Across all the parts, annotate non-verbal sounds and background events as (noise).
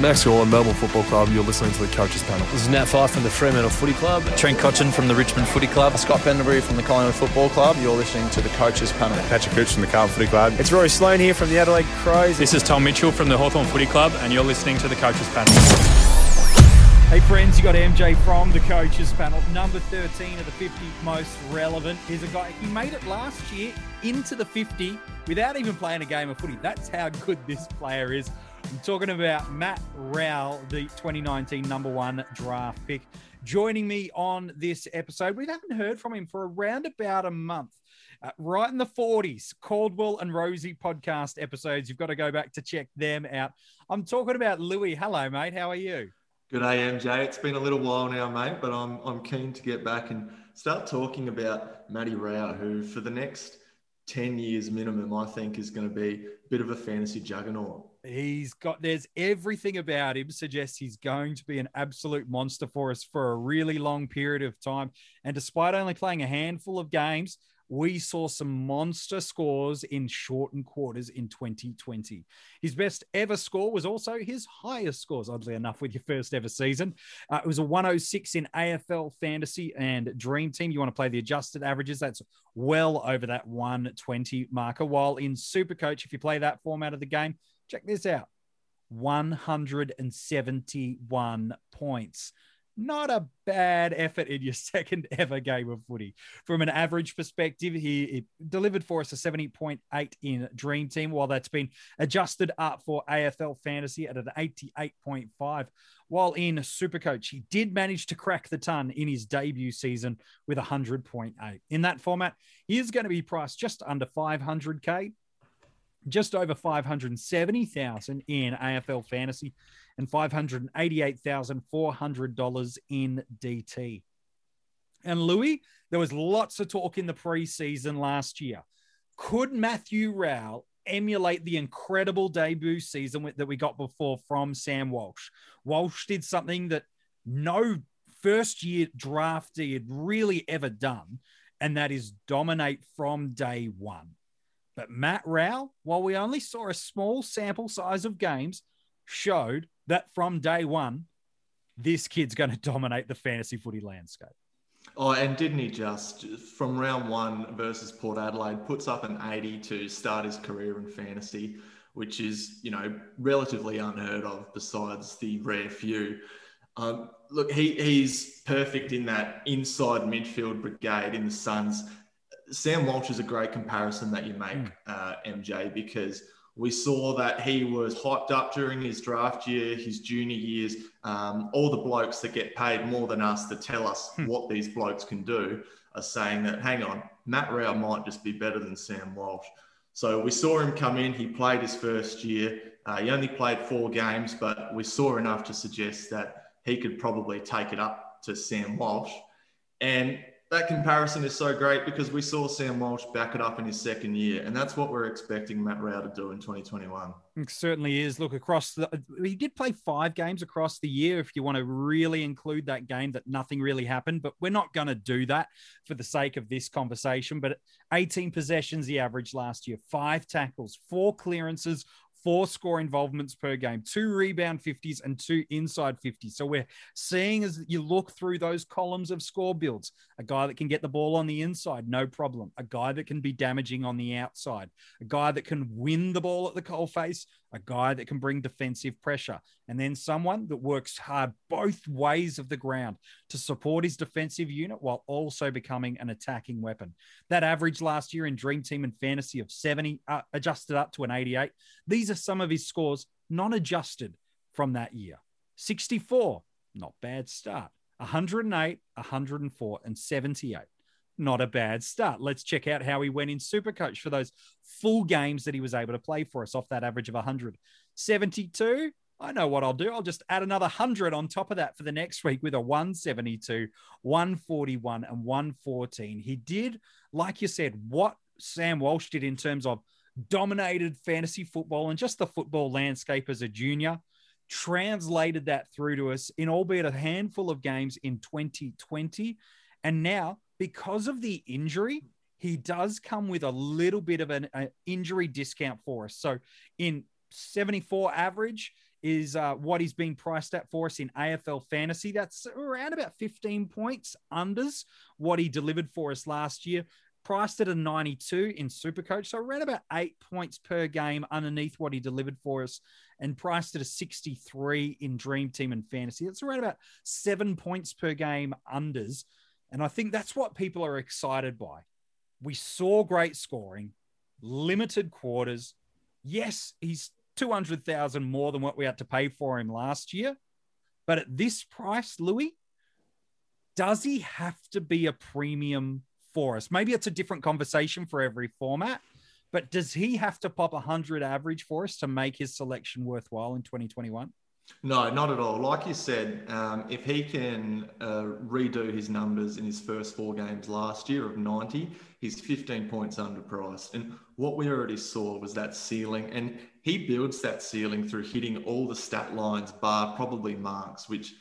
Max Gawn, Melbourne Football Club. You're listening to the Coaches Panel. This is Nat Fyfe from the Fremantle Footy Club. Trent Cotchin from the Richmond Footy Club. Scott Pendlebury from the Collingwood Football Club. You're listening to the Coaches Panel. Patrick Cooch from the Carlton Footy Club. It's Rory Sloane here from the Adelaide Crows. This is Tom Mitchell from the Hawthorn Footy Club, and you're listening to the Coaches Panel. Hey friends, you got MJ from the coaches panel. Number 13 of the 50 most relevant is a guy, he made it last year into the 50 without even playing a game of footy. That's how good this player is. I'm talking about Matt Rowell, the 2019 number one draft pick. Joining me on this episode, we haven't heard from him for around about a month. Uh, right in the 40s, Caldwell and Rosie podcast episodes. You've got to go back to check them out. I'm talking about Louis. Hello, mate. How are you? Good day, MJ. It's been a little while now, mate, but I'm, I'm keen to get back and start talking about Matty Rowell, who for the next 10 years minimum, I think is going to be a bit of a fantasy juggernaut. He's got, there's everything about him suggests he's going to be an absolute monster for us for a really long period of time. And despite only playing a handful of games, we saw some monster scores in shortened quarters in 2020. His best ever score was also his highest scores, oddly enough, with your first ever season. Uh, it was a 106 in AFL Fantasy and Dream Team. You want to play the adjusted averages, that's well over that 120 marker. While in Super Coach, if you play that format of the game, check this out 171 points not a bad effort in your (laughs) second ever game of footy. From an average perspective, he delivered for us a 70.8 in Dream Team, while that's been adjusted up for AFL Fantasy at an 88.5. While in Supercoach, he did manage to crack the ton in his debut season with 100.8. In that format, he is going to be priced just under 500k, just over 570,000 in AFL Fantasy and $588,400 in DT. And Louis, there was lots of talk in the preseason last year. Could Matthew Rowell emulate the incredible debut season that we got before from Sam Walsh? Walsh did something that no first year draftee had really ever done, and that is dominate from day one. But Matt Rowell, while we only saw a small sample size of games, showed that from day one, this kid's going to dominate the fantasy footy landscape. Oh, and didn't he just, from round one versus Port Adelaide, puts up an 80 to start his career in fantasy, which is, you know, relatively unheard of besides the rare few. Um, look, he, he's perfect in that inside midfield brigade in the Suns. Sam Walsh is a great comparison that you make, mm. uh, MJ, because – we saw that he was hyped up during his draft year, his junior years. Um, all the blokes that get paid more than us to tell us hmm. what these blokes can do are saying that, hang on, Matt Rowell might just be better than Sam Walsh. So we saw him come in. He played his first year. Uh, he only played four games, but we saw enough to suggest that he could probably take it up to Sam Walsh. And that comparison is so great because we saw Sam Walsh back it up in his second year, and that's what we're expecting Matt Rowell to do in 2021. It certainly is. Look across the, he did play five games across the year. If you want to really include that game, that nothing really happened, but we're not going to do that for the sake of this conversation. But 18 possessions he averaged last year, five tackles, four clearances, four score involvements per game, two rebound 50s and two inside 50s. So we're seeing as you look through those columns of score builds, a guy that can get the ball on the inside, no problem. A guy that can be damaging on the outside, a guy that can win the ball at the coalface, a guy that can bring defensive pressure, and then someone that works hard both ways of the ground to support his defensive unit while also becoming an attacking weapon. That average last year in Dream Team and Fantasy of 70, uh, adjusted up to an 88. These are some of his scores, non adjusted from that year 64, not bad start. 108, 104, and 78 not a bad start. Let's check out how he went in Supercoach for those full games that he was able to play for us off that average of 172. I know what I'll do. I'll just add another 100 on top of that for the next week with a 172, 141, and 114. He did, like you said, what Sam Walsh did in terms of dominated fantasy football and just the football landscape as a junior translated that through to us in albeit a handful of games in 2020 and now because of the injury, he does come with a little bit of an injury discount for us. So in 74 average, is uh, what he's been priced at for us in AFL fantasy. That's around about 15 points unders what he delivered for us last year. Priced at a 92 in Supercoach, so around about eight points per game underneath what he delivered for us, and priced at a 63 in Dream Team and Fantasy. That's around about seven points per game unders, and I think that's what people are excited by. We saw great scoring, limited quarters. Yes, he's 200,000 more than what we had to pay for him last year. But at this price, Louis, does he have to be a premium for us? Maybe it's a different conversation for every format, but does he have to pop 100 average for us to make his selection worthwhile in 2021? No, not at all. Like you said, um, if he can uh, redo his numbers in his first four games last year of 90, he's 15 points underpriced. And what we already saw was that ceiling. And he builds that ceiling through hitting all the stat lines, bar probably marks, which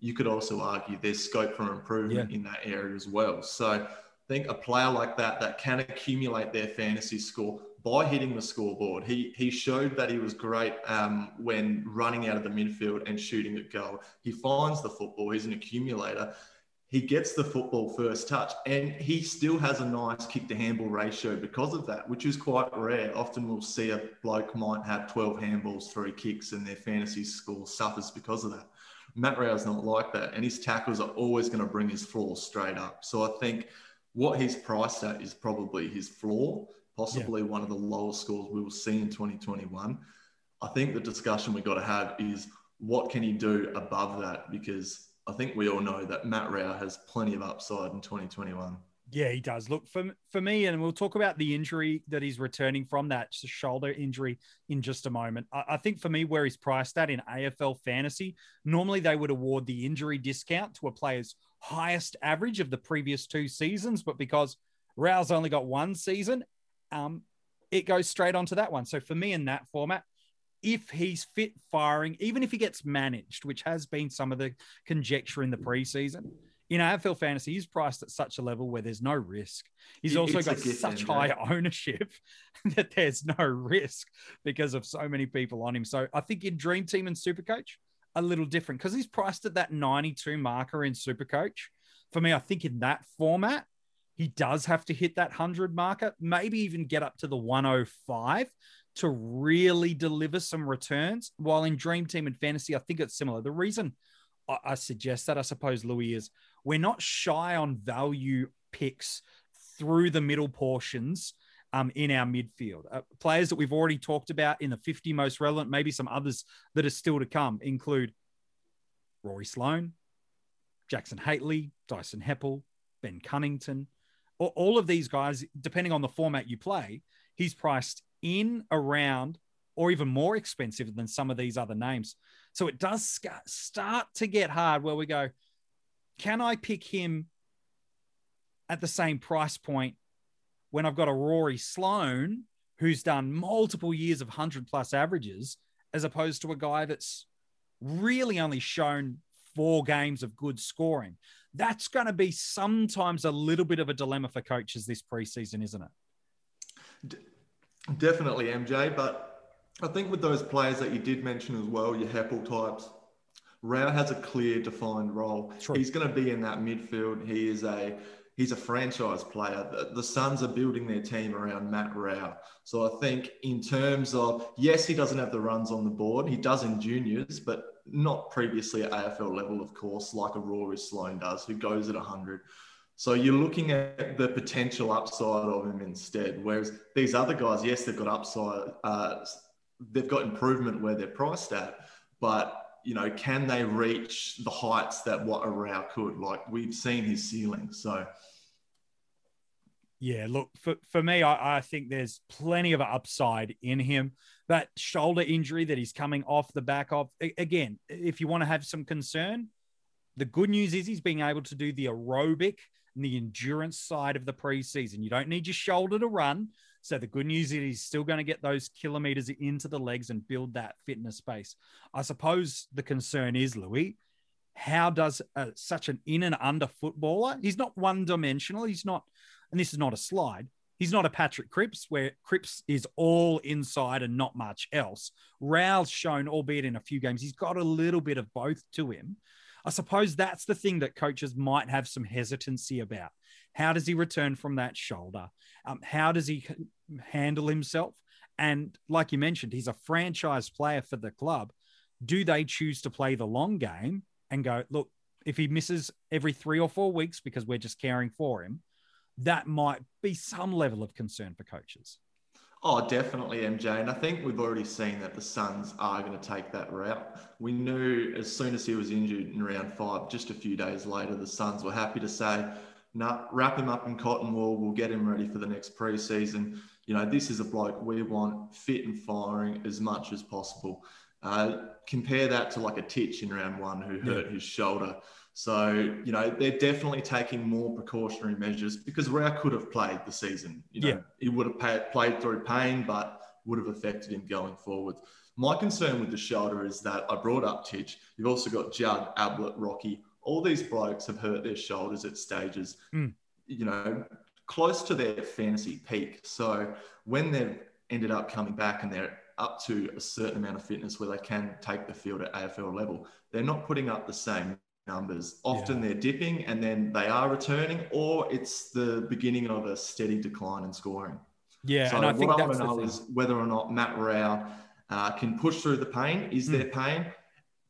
you could also argue there's scope for improvement yeah. in that area as well. So I think a player like that that can accumulate their fantasy score by hitting the scoreboard. He he showed that he was great um, when running out of the midfield and shooting at goal. He finds the football. He's an accumulator. He gets the football first touch, and he still has a nice kick to handball ratio because of that, which is quite rare. Often we'll see a bloke might have 12 handballs, three kicks, and their fantasy score suffers because of that. Matt Rowell's not like that, and his tackles are always going to bring his floor straight up. So I think what he's priced at is probably his floor possibly yeah. one of the lowest scores we will see in 2021. I think the discussion we've got to have is what can he do above that? Because I think we all know that Matt Rowell has plenty of upside in 2021. Yeah, he does. Look for for me, and we'll talk about the injury that he's returning from that shoulder injury in just a moment. I, I, think for me, where he's priced at in AFL fantasy, normally they would award the injury discount to a player's highest average of the previous two seasons, but because Rowell's only got one season um, it goes straight onto that one. So for me in that format, if he's fit firing, even if he gets managed, which has been some of the conjecture in the preseason, in AFL fantasy, he's priced at such a level where there's no risk. He's also it's got such high (laughs) ownership (laughs) that there's no risk because of so many people on him. So I think in Dream Team and Supercoach, a little different because he's priced at that 92 marker in Supercoach. For me, I think in that format, he does have to hit that 100 marker, maybe even get up to the 105 to really deliver some returns. While in Dream Team and Fantasy, I think it's similar. The reason I, suggest that, I suppose, Louis, is we're not shy on value picks through the middle portions um, in our midfield. Uh, players that we've already talked about in the 50 most relevant, maybe some others that are still to come include Rory Sloane, Jackson Hately, Dyson Heppell, Ben Cunnington, all of these guys, depending on the format you play, he's priced in, around, or even more expensive than some of these other names. So it does start to get hard where we go, can I pick him at the same price point when I've got a Rory Sloane who's done multiple years of 100 plus averages, as opposed to a guy that's really only shown four games of good scoring? That's going to be sometimes a little bit of a dilemma for coaches this preseason, isn't it? definitely, MJ. But I think with those players that you did mention as well, your Heppell types, Rowell has a clear, defined role. True. He's going to be in that midfield. He is a he's a franchise player. The, the Suns are building their team around Matt Rowell. So I think in terms of yes, he doesn't have the runs on the board. He does in juniors, but not previously at AFL level, of course, like a Rory Sloane does, who goes at 100. So you're looking at the potential upside of him instead. Whereas these other guys, yes, they've got upside, uh, they've got improvement where they're priced at, but you know, can they reach the heights that what a Rowell could? Like we've seen his ceiling. So yeah, look, for, for me, I, I think there's plenty of upside in him that shoulder injury that he's coming off the back of. Again, if you want to have some concern, the good news is he's being able to do the aerobic and the endurance side of the preseason. You don't need your shoulder to run. So the good news is he's still going to get those kilometers into the legs and build that fitness base. I suppose the concern is, Louis, how does such an in and under footballer, he's not one dimensional, he's not, and this is not a slide, He's not a Patrick Cripps, where Cripps is all inside and not much else. Rowell's shown, albeit in a few games, he's got a little bit of both to him. I suppose that's the thing that coaches might have some hesitancy about. How does he return from that shoulder? Um, how does he handle himself? And like you mentioned, he's a franchise player for the club. Do they choose to play the long game and go, look, if he misses every three or four weeks because we're just caring for him, that might be some level of concern for coaches. Oh, definitely, MJ. And I think we've already seen that the Suns are going to take that route. We knew as soon as he was injured in round five, just a few days later, the Suns were happy to say, nah, wrap him up in cotton wool. We'll get him ready for the next preseason. You know, this is a bloke we want fit and firing as much as possible. Uh, compare that to like a Titch in round one who hurt yeah. his shoulder. So, you know, they're definitely taking more precautionary measures because Rowell could have played the season. You know, yeah. he would have played through pain, but would have affected him going forward. My concern with the shoulder is that I brought up Titch. You've also got Judd, Ablett, Rocky. All these blokes have hurt their shoulders at stages, mm. you know, close to their fantasy peak. So when they've ended up coming back and they're up to a certain amount of fitness where they can take the field at AFL level, they're not putting up the same numbers. Often yeah. they're dipping and then they are returning, or it's the beginning of a steady decline in scoring. Yeah, so and I think what I want to know is whether or not Matt Rowell uh, can push through the pain. Is mm. there pain?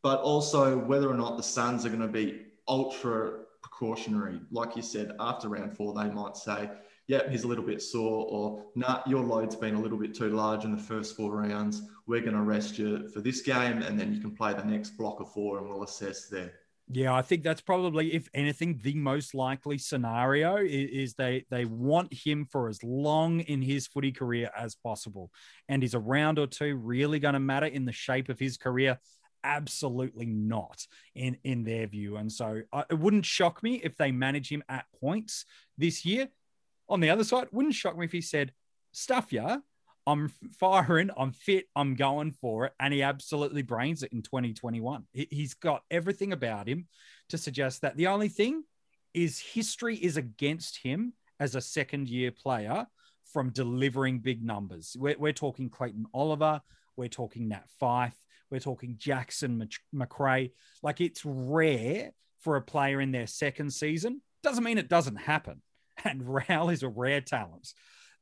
But also whether or not the Suns are going to be ultra precautionary. Like you said, after round four, they might say, "Yep, he's a little bit sore," or "Nah, your load's been a little bit too large in the first four rounds. We're going to rest you for this game, and then you can play the next block of four, and we'll assess there." Yeah, I think that's probably, if anything, the most likely scenario is, they they want him for as long in his footy career as possible. And is a round or two really going to matter in the shape of his career? Absolutely not, in in their view. And so it wouldn't shock me if they manage him at points this year. On the other side, wouldn't shock me if he said, "Stuff ya." I'm firing, I'm fit, I'm going for it. And he absolutely brains it in 2021. He's got everything about him to suggest that the only thing is history is against him as a second year player from delivering big numbers. We're, we're talking Clayton Oliver, we're talking Nat Fyfe, we're talking Jackson Macrae. Like it's rare for a player in their second season. Doesn't mean it doesn't happen. (laughs) And Rowell is a rare talent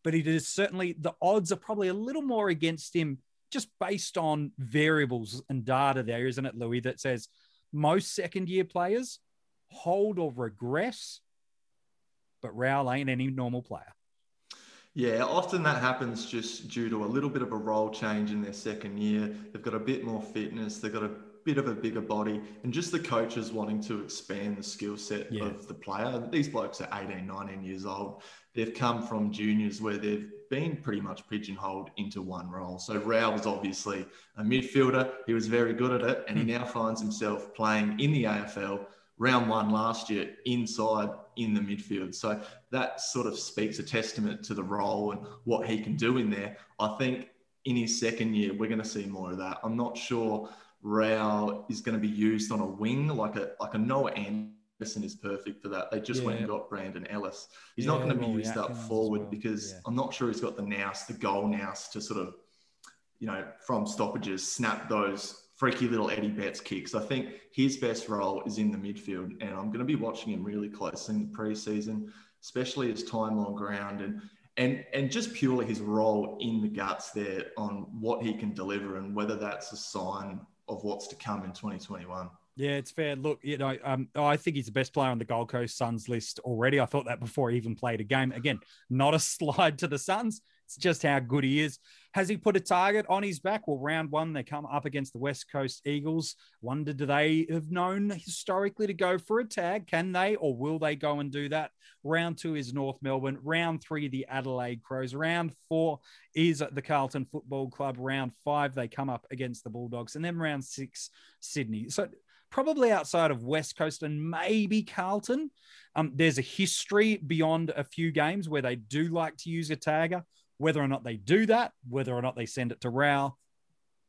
but it is certainly the odds are probably a little more against him just based on variables and data there, isn't it, Louis, that says most second year players hold or regress, but Rowell ain't any normal player. Yeah, often that happens just due to a little bit of a role change in their second year. They've got a bit more fitness, they've got a bit of a bigger body, and just the coaches wanting to expand the skill set yeah. of the player. These blokes are 18, 19 years old they've come from juniors where they've been pretty much pigeonholed into one role. So Rowell was obviously a midfielder. He was very good at it, and he hmm. now finds himself playing in the AFL round one last year inside in the midfield. So that sort of speaks a testament to the role and what he can do in there. I think in his second year, we're going to see more of that. I'm not sure Rowell is going to be used on a wing like a like a Noah Anderson is perfect for that. They just yeah. went and got Brandon Ellis. He's yeah, not going to be well, used up forward well. because yeah. I'm not sure he's got the nous, the goal nous to sort of, you know, from stoppages, snap those freaky little Eddie Betts kicks. I think his best role is in the midfield, and I'm going to be watching him really closely in the preseason, especially his time on ground and and and just purely his role in the guts there on what he can deliver and whether that's a sign of what's to come in 2021. Yeah, it's fair. Look, you know, um, I think he's the best player on the Gold Coast Suns list already. I thought that before he even played a game. Again, not a (laughs) slide to the Suns. It's just how good he is. Has he put a target on his back? Well, round one, they come up against the West Coast Eagles. Wonder, do they have known historically to go for a tag? Can they, or will they go and do that? Round two is North Melbourne. Round three, the Adelaide Crows. Round four is the Carlton Football Club. Round five, they come up against the Bulldogs. And then round six, Sydney. So probably outside of West Coast and maybe Carlton. Um, there's a history beyond a few games where they do like to use a tagger. Whether or not they do that, whether or not they send it to Rowell,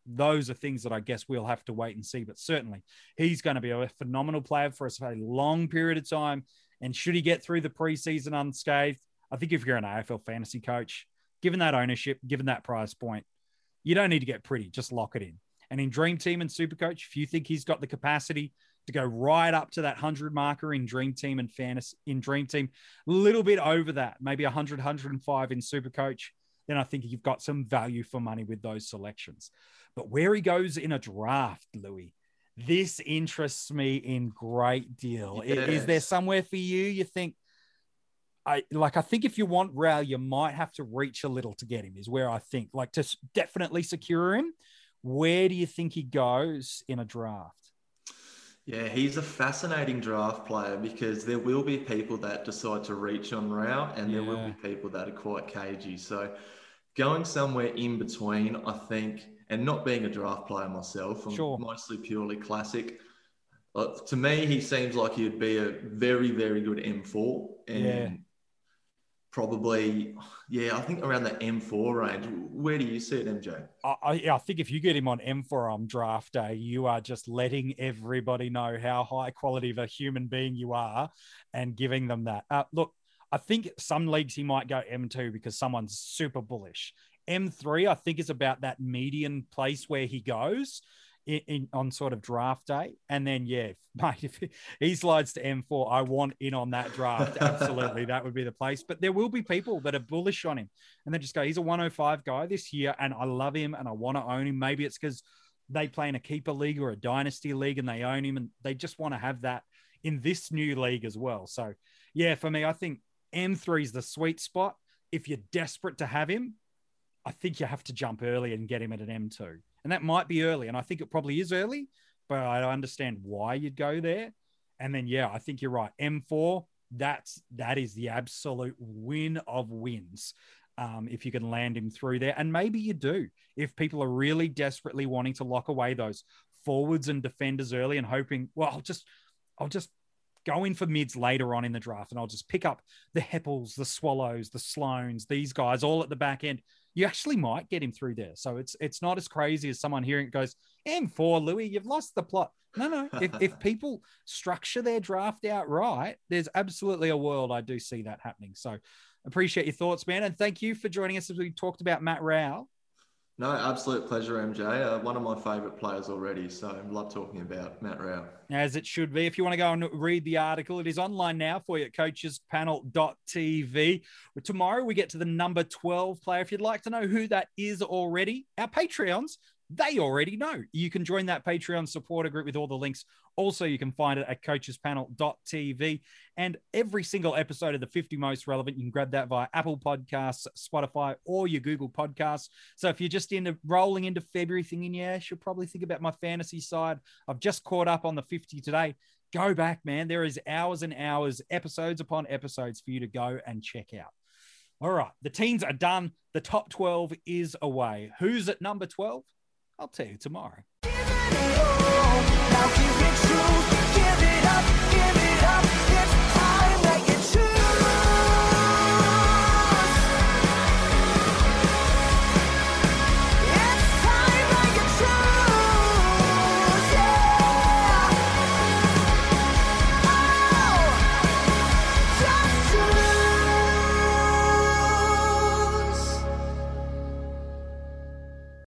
those are things that I guess we'll have to wait and see. But certainly, he's going to be a phenomenal player for us for a long period of time. And should he get through the preseason unscathed, I think if you're an AFL fantasy coach, given that ownership, given that price point, you don't need to get pretty. Just lock it in. And in Dream Team and Super Coach, if you think he's got the capacity to go right up to that 100 marker in Dream Team and Fantasy in Dream Team, a little bit over that, maybe 100, 105 in Super Coach, then I think you've got some value for money with those selections. But where he goes in a draft, Louis, this interests me in great deal. Yes. Is there somewhere for you you think I like I think if you want Rowell, you might have to reach a little to get him, is where I think. Like to definitely secure him. Where do you think he goes in a draft? Yeah, he's a fascinating draft player because there will be people that decide to reach on Rowell and yeah. there will be people that are quite cagey. So going somewhere in between, I think, and not being a draft player myself, I'm sure. mostly purely classic. Uh, to me, he seems like he'd be a very, very good M4. And yeah probably, yeah, I think around the M4 range. Where do you see it, MJ? I, I think if you get him on M4 on draft day, you are just letting everybody know how high quality of a human being you are and giving them that. Uh, look, I think some leagues he might go M2 because someone's super bullish. M3, I think, is about that median place where he goes in, in, on sort of draft day. And then, yeah, (laughs) mate, if he slides to M4, I want in on that draft. Absolutely. that would be the place. But there will be people that are bullish on him and they just go, he's a 105 guy this year and I love him and I want to own him. Maybe it's because they play in a keeper league or a dynasty league and they own him and they just want to have that in this new league as well. So, yeah, for me, I think M3 is the sweet spot. If you're desperate to have him, I think you have to jump early and get him at an M2 and that might be early. And I think it probably is early, but I understand why you'd go there. And then, yeah, I think you're right. M4, that's that is the absolute win of wins. Um, if you can land him through there, and maybe you do. If people are really desperately wanting to lock away those forwards and defenders early and hoping, well, I'll just, I'll just go in for mids later on in the draft, and I'll just pick up the Heppells, the Swallows, the Sloanes, these guys all at the back end you actually might get him through there. So it's it's not as crazy as someone hearing it goes, M4, Louis, you've lost the plot. No, no. if, if (laughs) people structure their draft out right, there's absolutely a world I do see that happening. So appreciate your thoughts, man. And thank you for joining us as we talked about Matt Rowell. No, absolute pleasure, MJ. Uh, one of my favourite players already. So I love talking about Matt Rowell. As it should be. If you want to go and read the article, it is online now for you at coachespanel.tv. Tomorrow we get to the number 12 player. If you'd like to know who that is already, our Patreons they already know. You can join that Patreon supporter group with all the links. Also, you can find it at coachespanel.tv. And every single episode of the 50 Most Relevant, you can grab that via Apple Podcasts, Spotify, or your Google Podcasts. So if you're just into rolling into February thinking, yeah, I should probably think about my fantasy side, I've just caught up on the 50 today. Go back, man. There is hours and hours, episodes upon episodes for you to go and check out. All right, the teens are done. The top 12 is away. Who's at number 12? I'll tell you tomorrow. I'll keep it true.